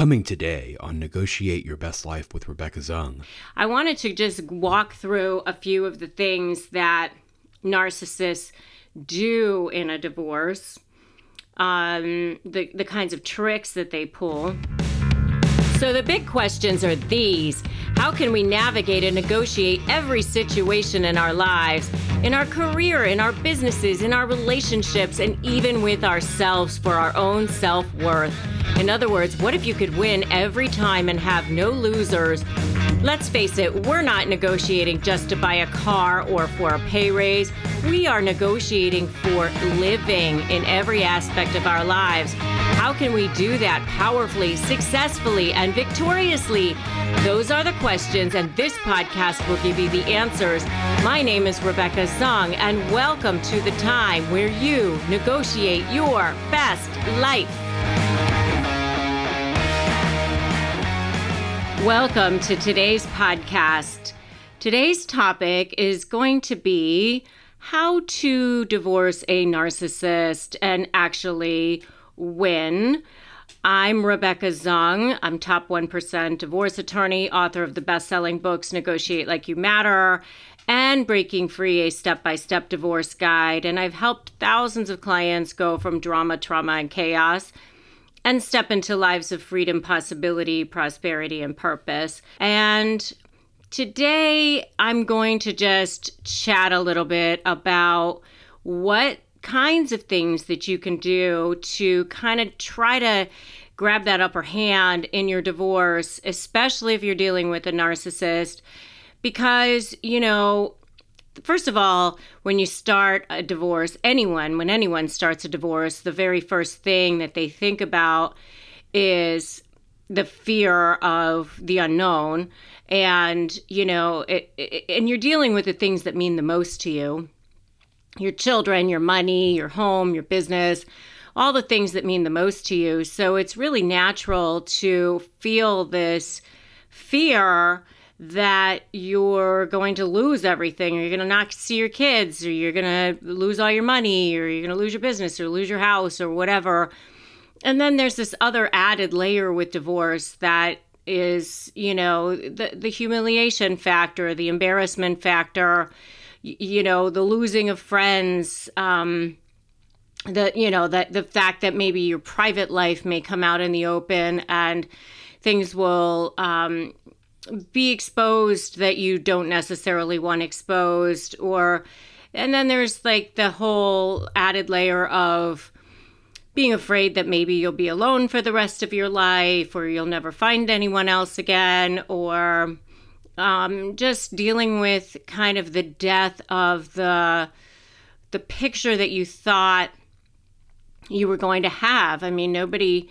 Coming today on Negotiate Your Best Life with Rebecca Zung. I wanted to just walk through a few of the things that narcissists do in a divorce, um, the, the kinds of tricks that they pull. So, the big questions are these How can we navigate and negotiate every situation in our lives, in our career, in our businesses, in our relationships, and even with ourselves for our own self worth? In other words, what if you could win every time and have no losers? Let's face it, we're not negotiating just to buy a car or for a pay raise. We are negotiating for living in every aspect of our lives. How can we do that powerfully, successfully, and victoriously? Those are the questions, and this podcast will give you the answers. My name is Rebecca Zung, and welcome to the time where you negotiate your best life. Welcome to today's podcast. Today's topic is going to be how to divorce a narcissist and actually win. I'm Rebecca Zung. I'm top 1% divorce attorney, author of the best selling books Negotiate Like You Matter and Breaking Free, a step by step divorce guide. And I've helped thousands of clients go from drama, trauma, and chaos and step into lives of freedom, possibility, prosperity, and purpose. And today I'm going to just chat a little bit about what kinds of things that you can do to kind of try to grab that upper hand in your divorce, especially if you're dealing with a narcissist. Because, you know, first of all, when you start a divorce, anyone, when anyone starts a divorce, the very first thing that they think about is the fear of the unknown. And, you know, it, it, and you're dealing with the things that mean the most to you your children, your money, your home, your business, all the things that mean the most to you. So it's really natural to feel this fear that you're going to lose everything or you're going to not see your kids or you're going to lose all your money or you're going to lose your business or lose your house or whatever. And then there's this other added layer with divorce that is, you know, the the humiliation factor, the embarrassment factor, you know, the losing of friends, um, the you know that the fact that maybe your private life may come out in the open and things will um, be exposed that you don't necessarily want exposed or and then there's like the whole added layer of being afraid that maybe you'll be alone for the rest of your life or you'll never find anyone else again or um, just dealing with kind of the death of the the picture that you thought you were going to have i mean nobody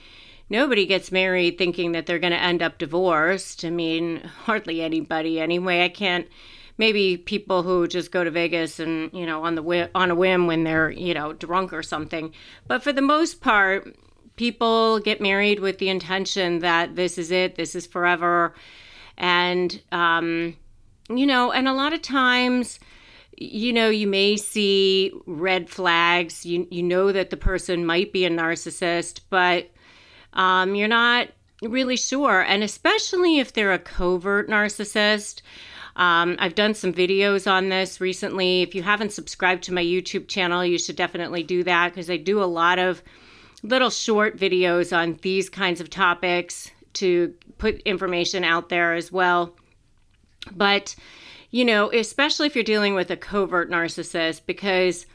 nobody gets married thinking that they're going to end up divorced. I mean, hardly anybody anyway. I can't. Maybe people who just go to Vegas and you know on the on a whim when they're you know drunk or something. But for the most part, people get married with the intention that this is it, this is forever, and um, you know, and a lot of times you know you may see red flags you you know that the person might be a narcissist but um, you're not really sure. And especially if they're a covert narcissist. Um, I've done some videos on this recently. If you haven't subscribed to my YouTube channel, you should definitely do that because I do a lot of little short videos on these kinds of topics to put information out there as well. But, you know, especially if you're dealing with a covert narcissist, because,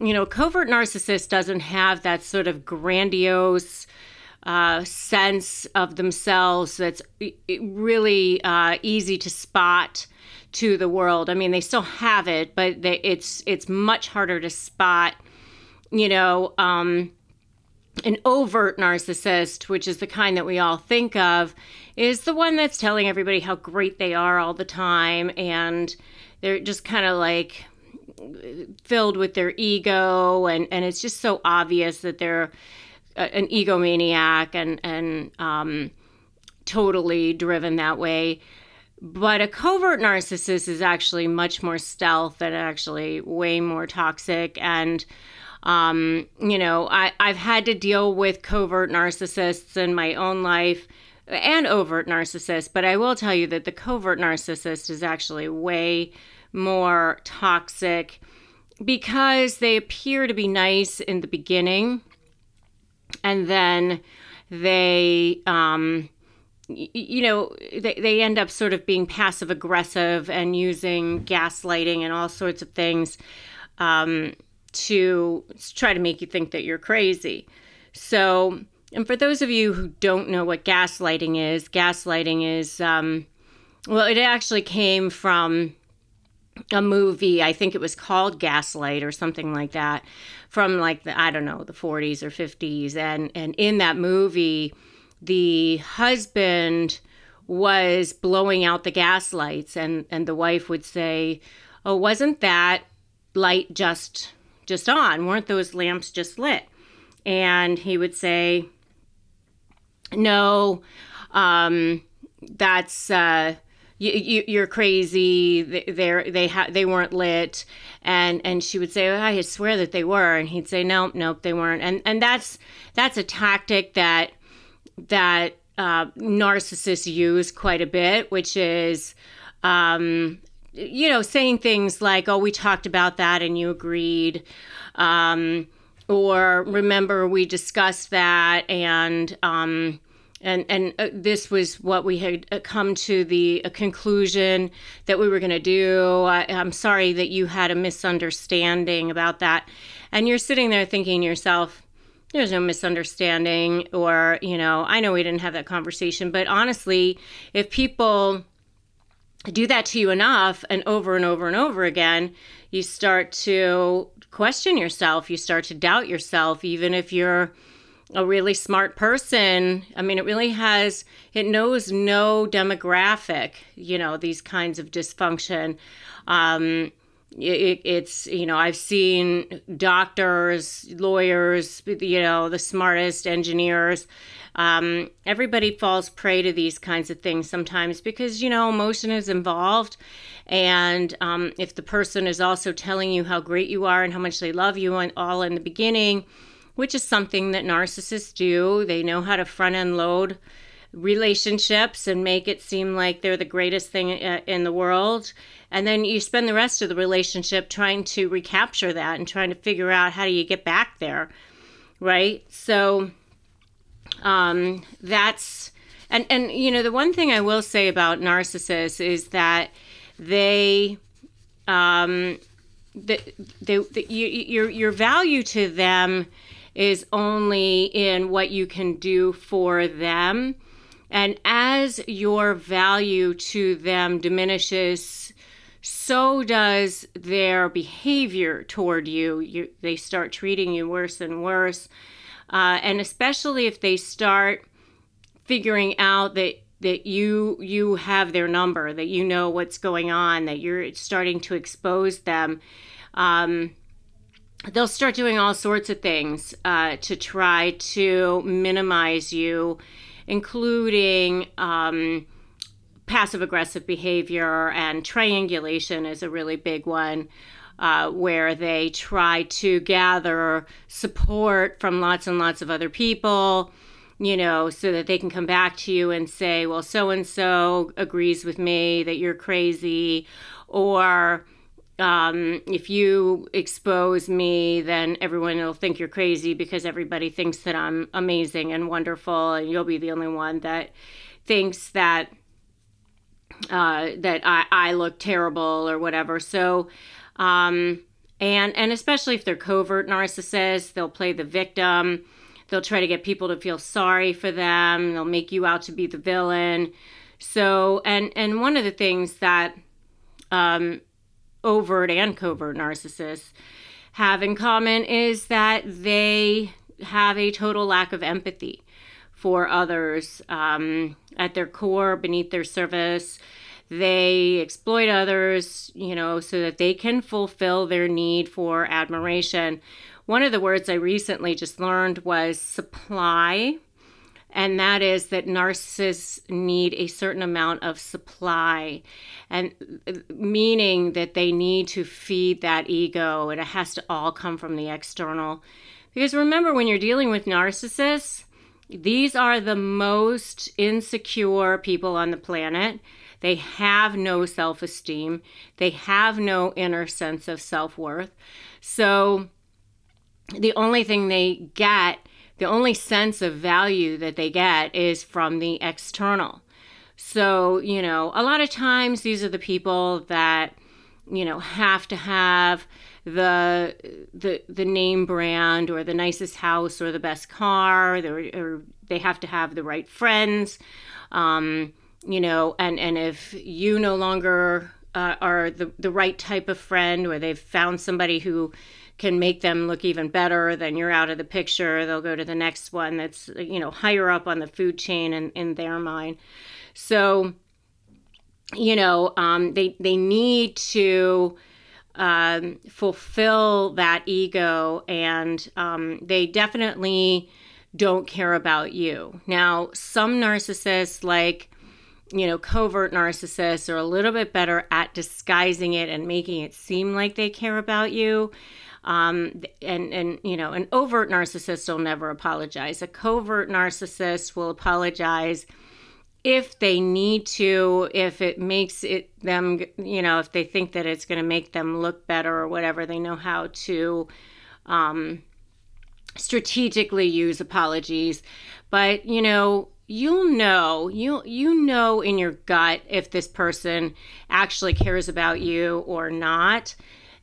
you know, covert narcissist doesn't have that sort of grandiose, uh, sense of themselves that's really uh, easy to spot to the world. I mean, they still have it, but they, it's it's much harder to spot. You know, um, an overt narcissist, which is the kind that we all think of, is the one that's telling everybody how great they are all the time, and they're just kind of like filled with their ego, and and it's just so obvious that they're an egomaniac and and um, totally driven that way. But a covert narcissist is actually much more stealth and actually way more toxic. And, um, you know, I, I've had to deal with covert narcissists in my own life and overt narcissists, but I will tell you that the covert narcissist is actually way more toxic because they appear to be nice in the beginning and then they um, you know they, they end up sort of being passive aggressive and using gaslighting and all sorts of things. Um, to try to make you think that you're crazy. So and for those of you who don't know what gaslighting is gaslighting is um, well it actually came from a movie i think it was called gaslight or something like that from like the i don't know the 40s or 50s and and in that movie the husband was blowing out the gas lights and and the wife would say oh wasn't that light just just on. Weren't those lamps just lit? And he would say no um that's uh you, you, are crazy. They're, they ha- they weren't lit, and and she would say, I swear that they were, and he'd say, nope, nope, they weren't, and and that's that's a tactic that that uh, narcissists use quite a bit, which is, um, you know, saying things like, "Oh, we talked about that and you agreed," um, or "Remember we discussed that," and um, and and uh, this was what we had uh, come to the conclusion that we were going to do. I, I'm sorry that you had a misunderstanding about that, and you're sitting there thinking to yourself, "There's no misunderstanding," or you know, I know we didn't have that conversation, but honestly, if people do that to you enough and over and over and over again, you start to question yourself. You start to doubt yourself, even if you're a really smart person. I mean, it really has, it knows no demographic, you know, these kinds of dysfunction. Um, it, it's, you know, I've seen doctors, lawyers, you know, the smartest engineers. Um, everybody falls prey to these kinds of things sometimes because, you know, emotion is involved. And um, if the person is also telling you how great you are and how much they love you, and all in the beginning, which is something that narcissists do. They know how to front end load relationships and make it seem like they're the greatest thing uh, in the world. And then you spend the rest of the relationship trying to recapture that and trying to figure out how do you get back there, right? So um, that's and and you know the one thing I will say about narcissists is that they um, the, they, the, you, your your value to them is only in what you can do for them. And as your value to them diminishes, so does their behavior toward you. you they start treating you worse and worse. Uh, and especially if they start figuring out that that you you have their number, that you know what's going on, that you're starting to expose them. Um, they'll start doing all sorts of things uh, to try to minimize you, including um, passive aggressive behavior and triangulation is a really big one. Uh, where they try to gather support from lots and lots of other people, you know, so that they can come back to you and say, well, so and so agrees with me that you're crazy, or um, if you expose me, then everyone will think you're crazy because everybody thinks that I'm amazing and wonderful, and you'll be the only one that thinks that uh, that I, I look terrible or whatever. So, um, and and especially if they're covert narcissists, they'll play the victim. They'll try to get people to feel sorry for them. They'll make you out to be the villain. So, and and one of the things that um, overt and covert narcissists have in common is that they have a total lack of empathy for others. Um, at their core, beneath their surface, they exploit others, you know, so that they can fulfill their need for admiration. One of the words I recently just learned was supply and that is that narcissists need a certain amount of supply and meaning that they need to feed that ego and it has to all come from the external because remember when you're dealing with narcissists These are the most insecure people on the planet. They have no self esteem, they have no inner sense of self worth. So, the only thing they get, the only sense of value that they get is from the external. So, you know, a lot of times these are the people that, you know, have to have the the the name brand or the nicest house or the best car or, they have to have the right friends um, you know, and and if you no longer uh, are the the right type of friend, or they've found somebody who can make them look even better, then you're out of the picture. They'll go to the next one that's you know higher up on the food chain in, in their mind. So, you know, um, they they need to um, fulfill that ego, and um, they definitely don't care about you. Now, some narcissists like you know, covert narcissists are a little bit better at disguising it and making it seem like they care about you. Um, and and you know, an overt narcissist will never apologize. A covert narcissist will apologize if they need to, if it makes it them, you know, if they think that it's going to make them look better or whatever. They know how to um, strategically use apologies, but you know you'll know you you know in your gut if this person actually cares about you or not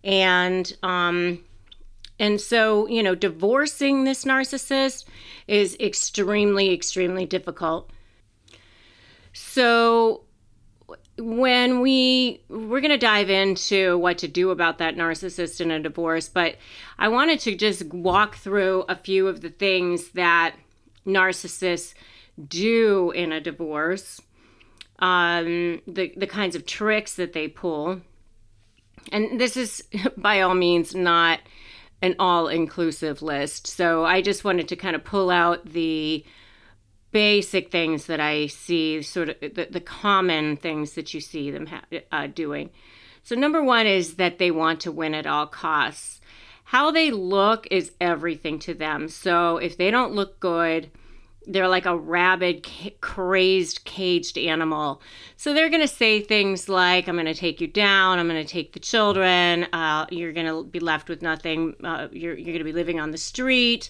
and um and so you know divorcing this narcissist is extremely extremely difficult so when we we're going to dive into what to do about that narcissist in a divorce but i wanted to just walk through a few of the things that narcissists do in a divorce, um, the, the kinds of tricks that they pull. And this is by all means not an all inclusive list. So I just wanted to kind of pull out the basic things that I see, sort of the, the common things that you see them ha- uh, doing. So, number one is that they want to win at all costs. How they look is everything to them. So, if they don't look good, they're like a rabid, crazed, caged animal. So they're going to say things like, I'm going to take you down. I'm going to take the children. Uh, you're going to be left with nothing. Uh, you're you're going to be living on the street.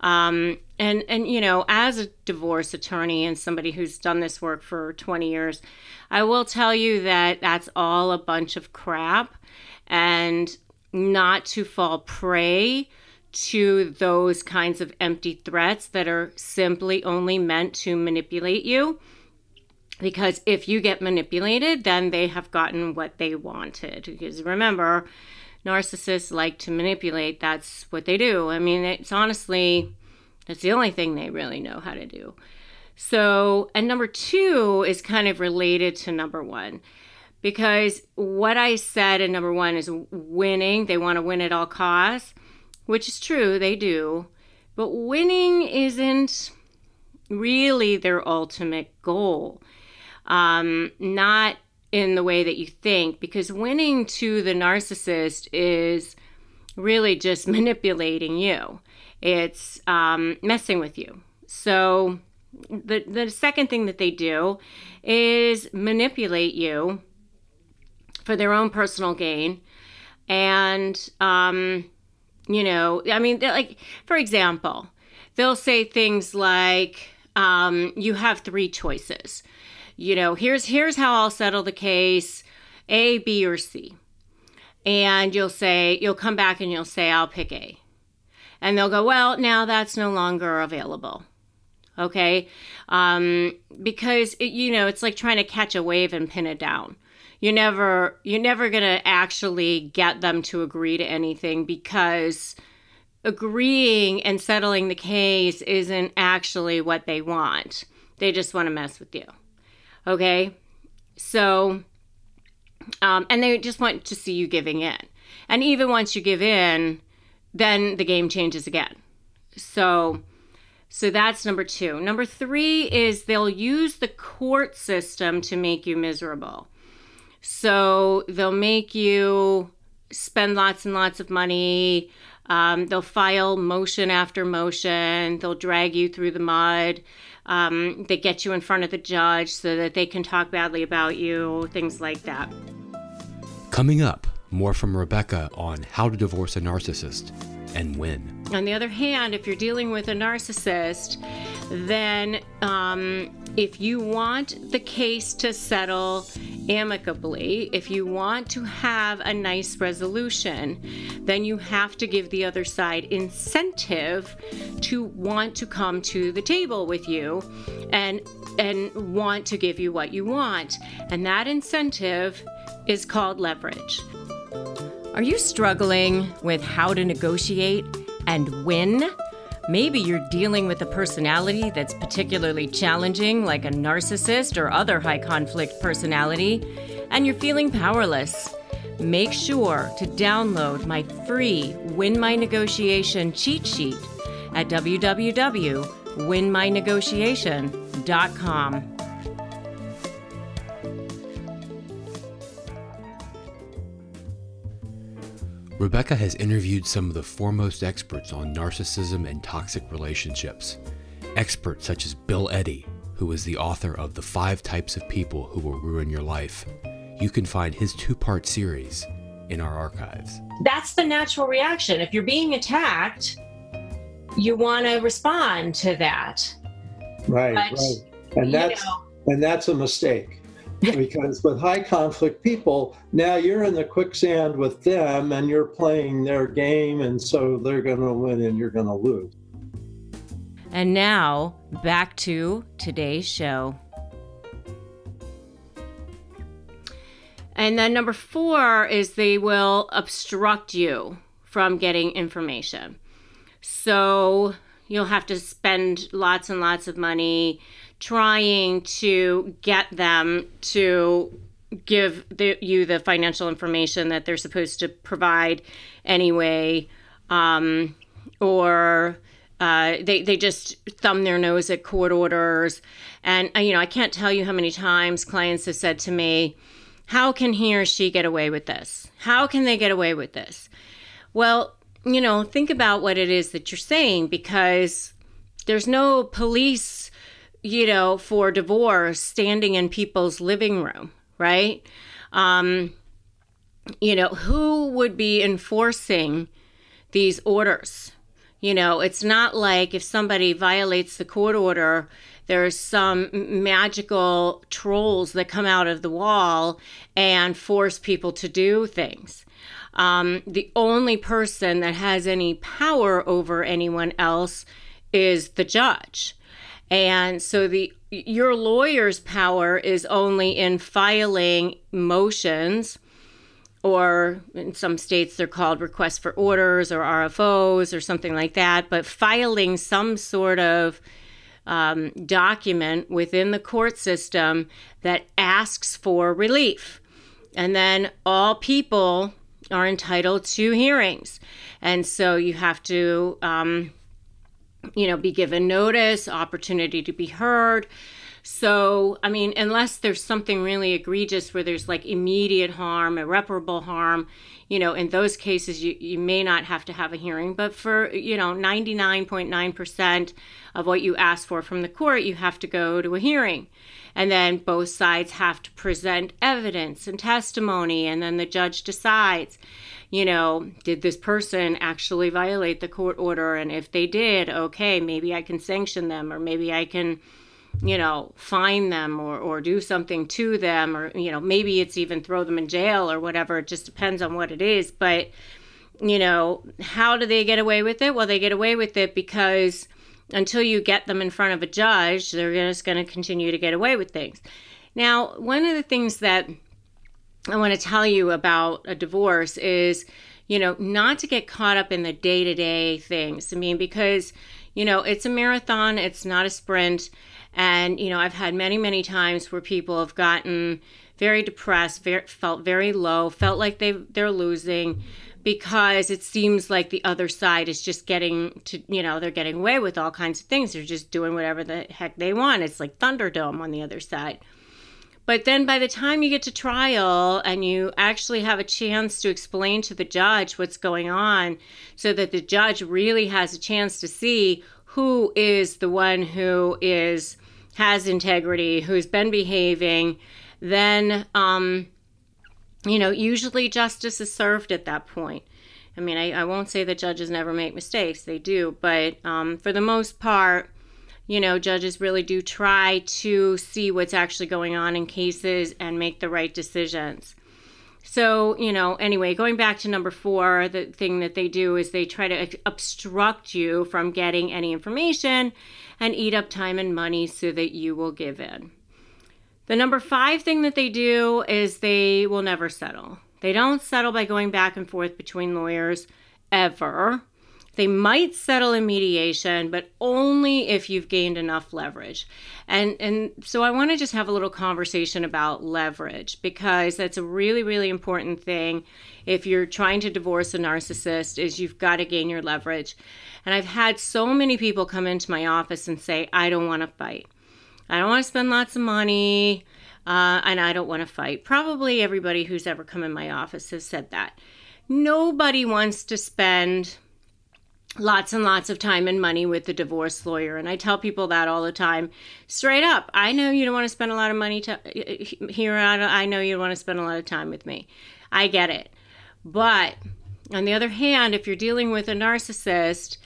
Um, and, and, you know, as a divorce attorney and somebody who's done this work for 20 years, I will tell you that that's all a bunch of crap and not to fall prey to those kinds of empty threats that are simply only meant to manipulate you. Because if you get manipulated, then they have gotten what they wanted. Because remember, narcissists like to manipulate. That's what they do. I mean, it's honestly, that's the only thing they really know how to do. So, and number two is kind of related to number one because what I said in number one is winning. They want to win at all costs which is true, they do. But winning isn't really their ultimate goal. Um, not in the way that you think, because winning to the narcissist is really just manipulating you. It's um, messing with you. So the the second thing that they do is manipulate you for their own personal gain, and um, you know, I mean, like, for example, they'll say things like, um, you have three choices. You know, here's here's how I'll settle the case, A, B, or C. And you'll say, you'll come back and you'll say, I'll pick A. And they'll go, well, now that's no longer available. Okay. Um, because, it, you know, it's like trying to catch a wave and pin it down you're never you're never going to actually get them to agree to anything because agreeing and settling the case isn't actually what they want. They just want to mess with you. Okay? So um, and they just want to see you giving in. And even once you give in, then the game changes again. So so that's number 2. Number 3 is they'll use the court system to make you miserable. So they'll make you spend lots and lots of money. Um, they'll file motion after motion. They'll drag you through the mud. Um, they get you in front of the judge so that they can talk badly about you, things like that. Coming up, more from Rebecca on how to divorce a narcissist and when. On the other hand, if you're dealing with a narcissist, then um, if you want the case to settle amicably, if you want to have a nice resolution, then you have to give the other side incentive to want to come to the table with you and and want to give you what you want. And that incentive is called leverage. Are you struggling with how to negotiate and win? Maybe you're dealing with a personality that's particularly challenging, like a narcissist or other high conflict personality, and you're feeling powerless. Make sure to download my free Win My Negotiation cheat sheet at www.winmynegotiation.com. Rebecca has interviewed some of the foremost experts on narcissism and toxic relationships. Experts such as Bill Eddy, who is the author of The Five Types of People Who Will Ruin Your Life. You can find his two part series in our archives. That's the natural reaction. If you're being attacked, you want to respond to that. Right, but, right. And that's know, and that's a mistake because with high conflict people, now you're in the quicksand with them and you're playing their game, and so they're going to win and you're going to lose. And now back to today's show. And then number four is they will obstruct you from getting information. So you'll have to spend lots and lots of money trying to get them to give the, you the financial information that they're supposed to provide anyway, um, or uh, they they just thumb their nose at court orders. And uh, you know, I can't tell you how many times clients have said to me, "How can he or she get away with this? How can they get away with this?" Well, you know, think about what it is that you're saying because there's no police you know, for divorce standing in people's living room, right? Um, you know, who would be enforcing these orders? You know, it's not like if somebody violates the court order, there's some magical trolls that come out of the wall and force people to do things. Um, the only person that has any power over anyone else is the judge. And so the your lawyer's power is only in filing motions or in some states they're called requests for orders or RFOs or something like that, but filing some sort of um, document within the court system that asks for relief. And then all people are entitled to hearings. And so you have to um, you know, be given notice, opportunity to be heard. So, I mean, unless there's something really egregious where there's like immediate harm, irreparable harm, you know, in those cases, you, you may not have to have a hearing. But for, you know, 99.9% of what you ask for from the court, you have to go to a hearing. And then both sides have to present evidence and testimony, and then the judge decides you know, did this person actually violate the court order? And if they did, okay, maybe I can sanction them or maybe I can, you know, fine them or, or do something to them or, you know, maybe it's even throw them in jail or whatever. It just depends on what it is. But, you know, how do they get away with it? Well, they get away with it because until you get them in front of a judge, they're just going to continue to get away with things. Now, one of the things that I want to tell you about a divorce is, you know, not to get caught up in the day to day things. I mean, because, you know, it's a marathon, it's not a sprint. And, you know, I've had many, many times where people have gotten very depressed, very, felt very low, felt like they, they're losing because it seems like the other side is just getting to, you know, they're getting away with all kinds of things. They're just doing whatever the heck they want. It's like Thunderdome on the other side. But then by the time you get to trial and you actually have a chance to explain to the judge what's going on so that the judge really has a chance to see who is the one who is has integrity, who's been behaving, then um, you know, usually justice is served at that point. I mean, I, I won't say that judges never make mistakes, they do, but um, for the most part, you know, judges really do try to see what's actually going on in cases and make the right decisions. So, you know, anyway, going back to number four, the thing that they do is they try to obstruct you from getting any information and eat up time and money so that you will give in. The number five thing that they do is they will never settle. They don't settle by going back and forth between lawyers ever. They might settle in mediation, but only if you've gained enough leverage. And and so I want to just have a little conversation about leverage because that's a really really important thing if you're trying to divorce a narcissist is you've got to gain your leverage. And I've had so many people come into my office and say, "I don't want to fight. I don't want to spend lots of money." Uh, and I don't want to fight. Probably everybody who's ever come in my office has said that. Nobody wants to spend lots and lots of time and money with the divorce lawyer. And i tell people that all the time. Straight up i know you don't want to spend a lot of money to, here i know you don't want to spend a lot of time with me. I get it. But on the other hand if you're dealing with a narcissist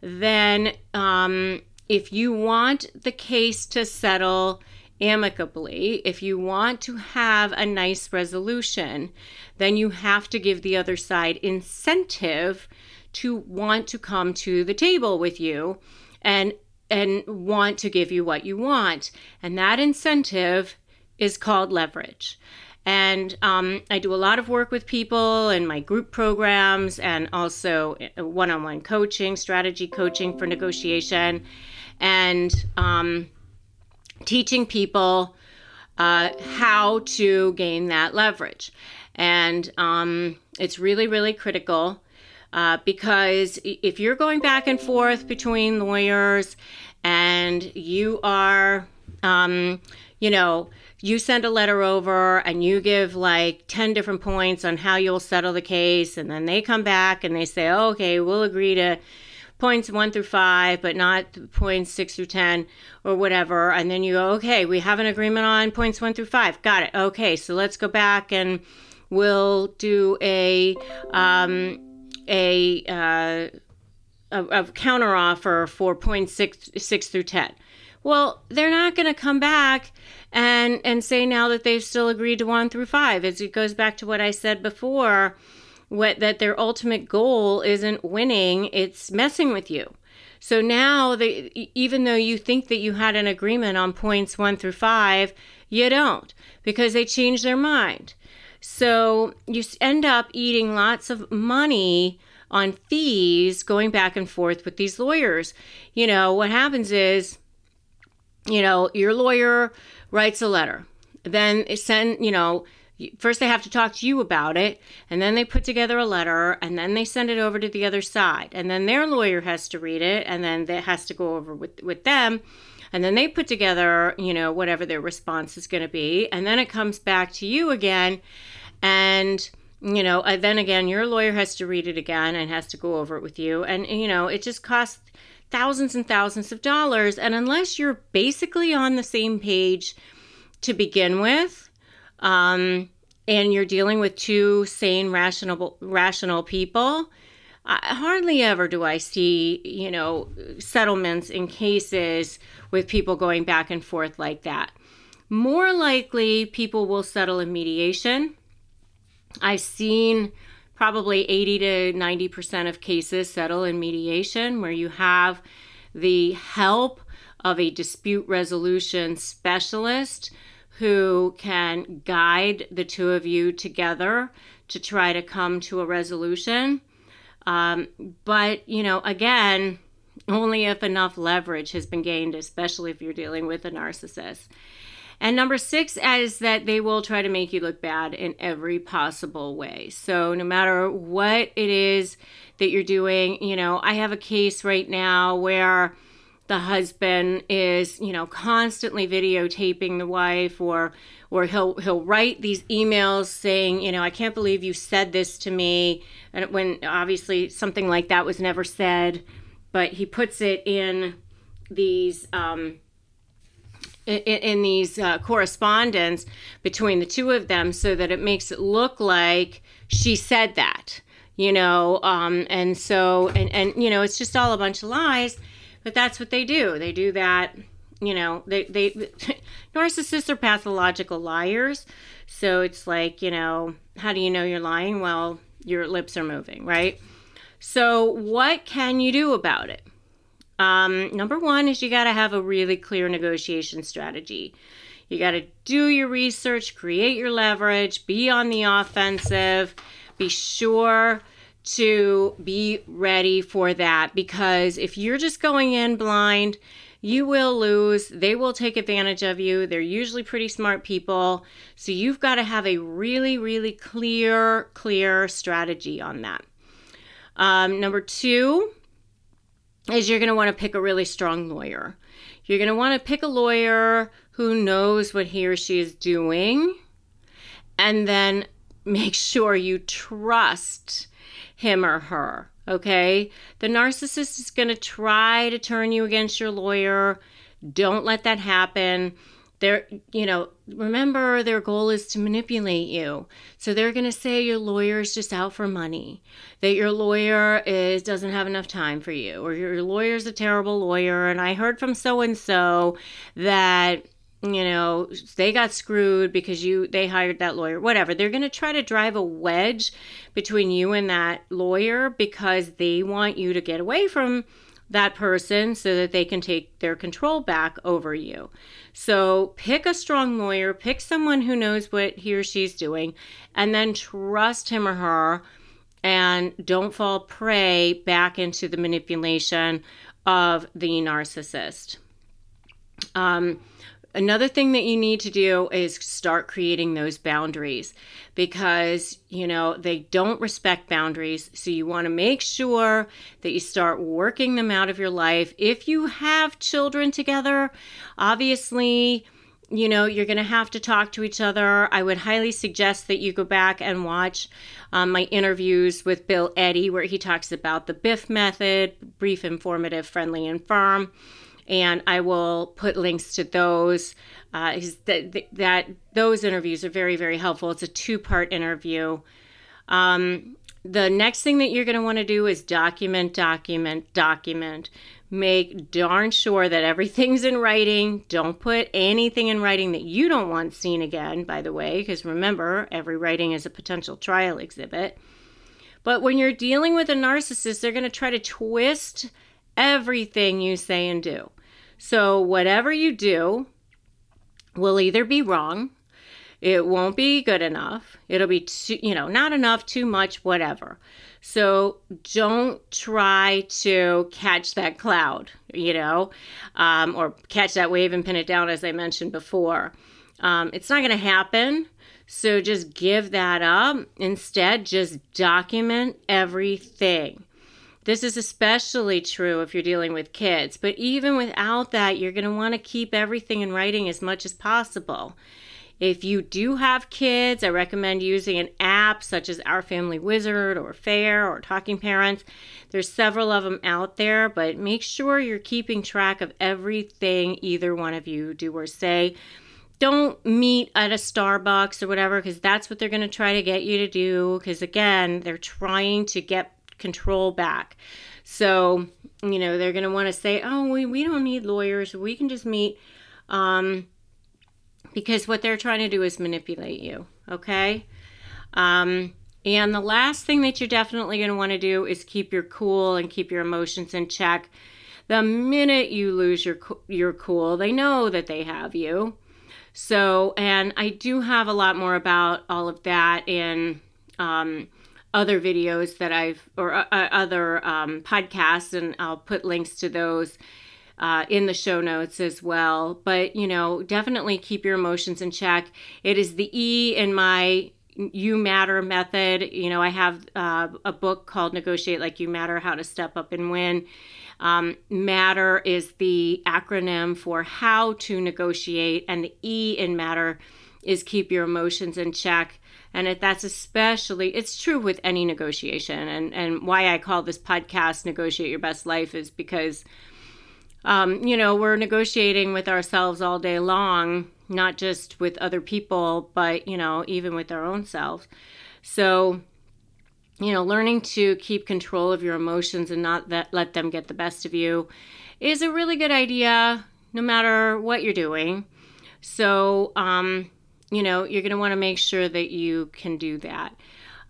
then um, if you want the case to settle amicably, if you want to have a nice resolution, then you have to give the other side incentive to want to come to the table with you and and want to give you what you want. And that incentive is called leverage. And um, I do a lot of work with people in my group programs and also one on one coaching, strategy coaching for negotiation, and um, teaching people uh, how to gain that leverage. And um, it's really, really critical uh, because if you're going back and forth between lawyers and you are, um, you know, you send a letter over and you give like 10 different points on how you'll settle the case, and then they come back and they say, oh, okay, we'll agree to points one through five, but not points six through 10 or whatever. And then you go, okay, we have an agreement on points one through five. Got it. Okay, so let's go back and we'll do a, um, a, uh, a, a counter offer for points six, six through 10. Well, they're not going to come back and and say now that they've still agreed to one through five. As it goes back to what I said before, what that their ultimate goal isn't winning; it's messing with you. So now, they, even though you think that you had an agreement on points one through five, you don't because they change their mind. So you end up eating lots of money on fees going back and forth with these lawyers. You know, what happens is, you know, your lawyer writes a letter. Then send, you know, first they have to talk to you about it, and then they put together a letter, and then they send it over to the other side. And then their lawyer has to read it, and then that has to go over with, with them. And then they put together, you know, whatever their response is going to be. And then it comes back to you again. And you know, then again, your lawyer has to read it again and has to go over it with you. And, you know, it just costs thousands and thousands of dollars. And unless you're basically on the same page to begin with, um, and you're dealing with two sane, rational, rational people, I, hardly ever do I see, you know, settlements in cases with people going back and forth like that. More likely, people will settle in mediation I've seen probably 80 to 90% of cases settle in mediation where you have the help of a dispute resolution specialist who can guide the two of you together to try to come to a resolution. Um, but, you know, again, only if enough leverage has been gained, especially if you're dealing with a narcissist. And number six is that they will try to make you look bad in every possible way. So, no matter what it is that you're doing, you know, I have a case right now where the husband is you know constantly videotaping the wife or or he'll he'll write these emails saying you know i can't believe you said this to me and when obviously something like that was never said but he puts it in these um, in, in, these uh, correspondence between the two of them so that it makes it look like she said that you know um, and so and and you know it's just all a bunch of lies but that's what they do they do that you know they they narcissists are pathological liars so it's like you know how do you know you're lying well your lips are moving right so, what can you do about it? Um, number one is you got to have a really clear negotiation strategy. You got to do your research, create your leverage, be on the offensive, be sure to be ready for that because if you're just going in blind, you will lose. They will take advantage of you. They're usually pretty smart people. So you've got to have a really, really clear, clear strategy on that. Um, number two is you're going to want to pick a really strong lawyer. You're going to want to pick a lawyer who knows what he or she is doing, and then make sure you trust him or her. Okay? The narcissist is going to try to turn you against your lawyer. Don't let that happen they're you know remember their goal is to manipulate you so they're going to say your lawyer is just out for money that your lawyer is doesn't have enough time for you or your lawyer's a terrible lawyer and i heard from so and so that you know they got screwed because you they hired that lawyer whatever they're going to try to drive a wedge between you and that lawyer because they want you to get away from that person so that they can take their control back over you. So pick a strong lawyer, pick someone who knows what he or she's doing, and then trust him or her and don't fall prey back into the manipulation of the narcissist. Um, Another thing that you need to do is start creating those boundaries because, you know, they don't respect boundaries. So you want to make sure that you start working them out of your life. If you have children together, obviously, you know, you're going to have to talk to each other. I would highly suggest that you go back and watch um, my interviews with Bill Eddy, where he talks about the BIFF method brief, informative, friendly, and firm and I will put links to those. Uh, that, that those interviews are very very helpful. It's a two part interview. Um, the next thing that you're going to want to do is document, document, document. Make darn sure that everything's in writing. Don't put anything in writing that you don't want seen again, by the way, because remember, every writing is a potential trial exhibit. But when you're dealing with a narcissist, they're going to try to twist everything you say and do. So, whatever you do will either be wrong, it won't be good enough, it'll be, too, you know, not enough, too much, whatever. So, don't try to catch that cloud, you know, um, or catch that wave and pin it down, as I mentioned before. Um, it's not going to happen. So, just give that up. Instead, just document everything. This is especially true if you're dealing with kids, but even without that, you're going to want to keep everything in writing as much as possible. If you do have kids, I recommend using an app such as Our Family Wizard or Fayr or Talking Parents. There's several of them out there, but make sure you're keeping track of everything either one of you do or say. Don't meet at a Starbucks or whatever because that's what they're going to try to get you to do because again, they're trying to get control back. So, you know, they're going to want to say, oh, we, we don't need lawyers. We can just meet. Um, because what they're trying to do is manipulate you. Okay. Um, and the last thing that you're definitely going to want to do is keep your cool and keep your emotions in check. The minute you lose your your cool, they know that they have you. So, and I do have a lot more about all of that in um, other videos that I've or uh, uh, other um, podcasts, and I'll put links to those uh, in the show notes as well. But you know, definitely keep your emotions in check. It is the E in my you matter method. You know, I have uh, a book called Negotiate Like You Matter How to Step Up and Win. Um, matter is the acronym for how to negotiate, and the E in matter is keep your emotions in check. And that's especially, it's true with any negotiation. And, and why I call this podcast Negotiate Your Best Life is because, um, you know, we're negotiating with ourselves all day long, not just with other people, but, you know, even with our own selves. So, you know, learning to keep control of your emotions and not that let them get the best of you is a really good idea no matter what you're doing. So, um, you know, you're going to want to make sure that you can do that.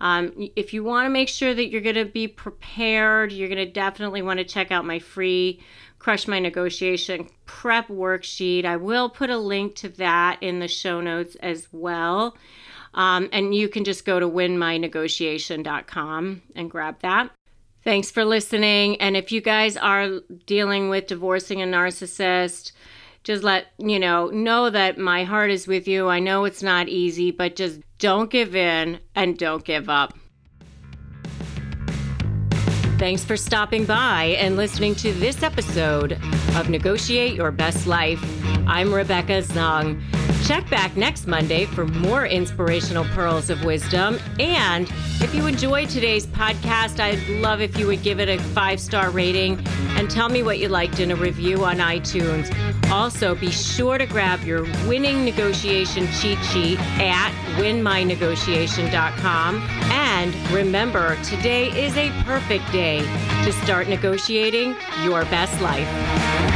Um, if you want to make sure that you're going to be prepared, you're going to definitely want to check out my free Crush My Negotiation prep worksheet. I will put a link to that in the show notes as well. Um, and you can just go to winmynegotiation.com and grab that. Thanks for listening. And if you guys are dealing with divorcing a narcissist, just let you know know that my heart is with you. I know it's not easy, but just don't give in and don't give up. Thanks for stopping by and listening to this episode of Negotiate Your Best Life. I'm Rebecca Zung. Check back next Monday for more inspirational pearls of wisdom. And if you enjoyed today's podcast, I'd love if you would give it a five star rating and tell me what you liked in a review on iTunes. Also, be sure to grab your winning negotiation cheat sheet at winmynegotiation.com. And remember, today is a perfect day to start negotiating your best life.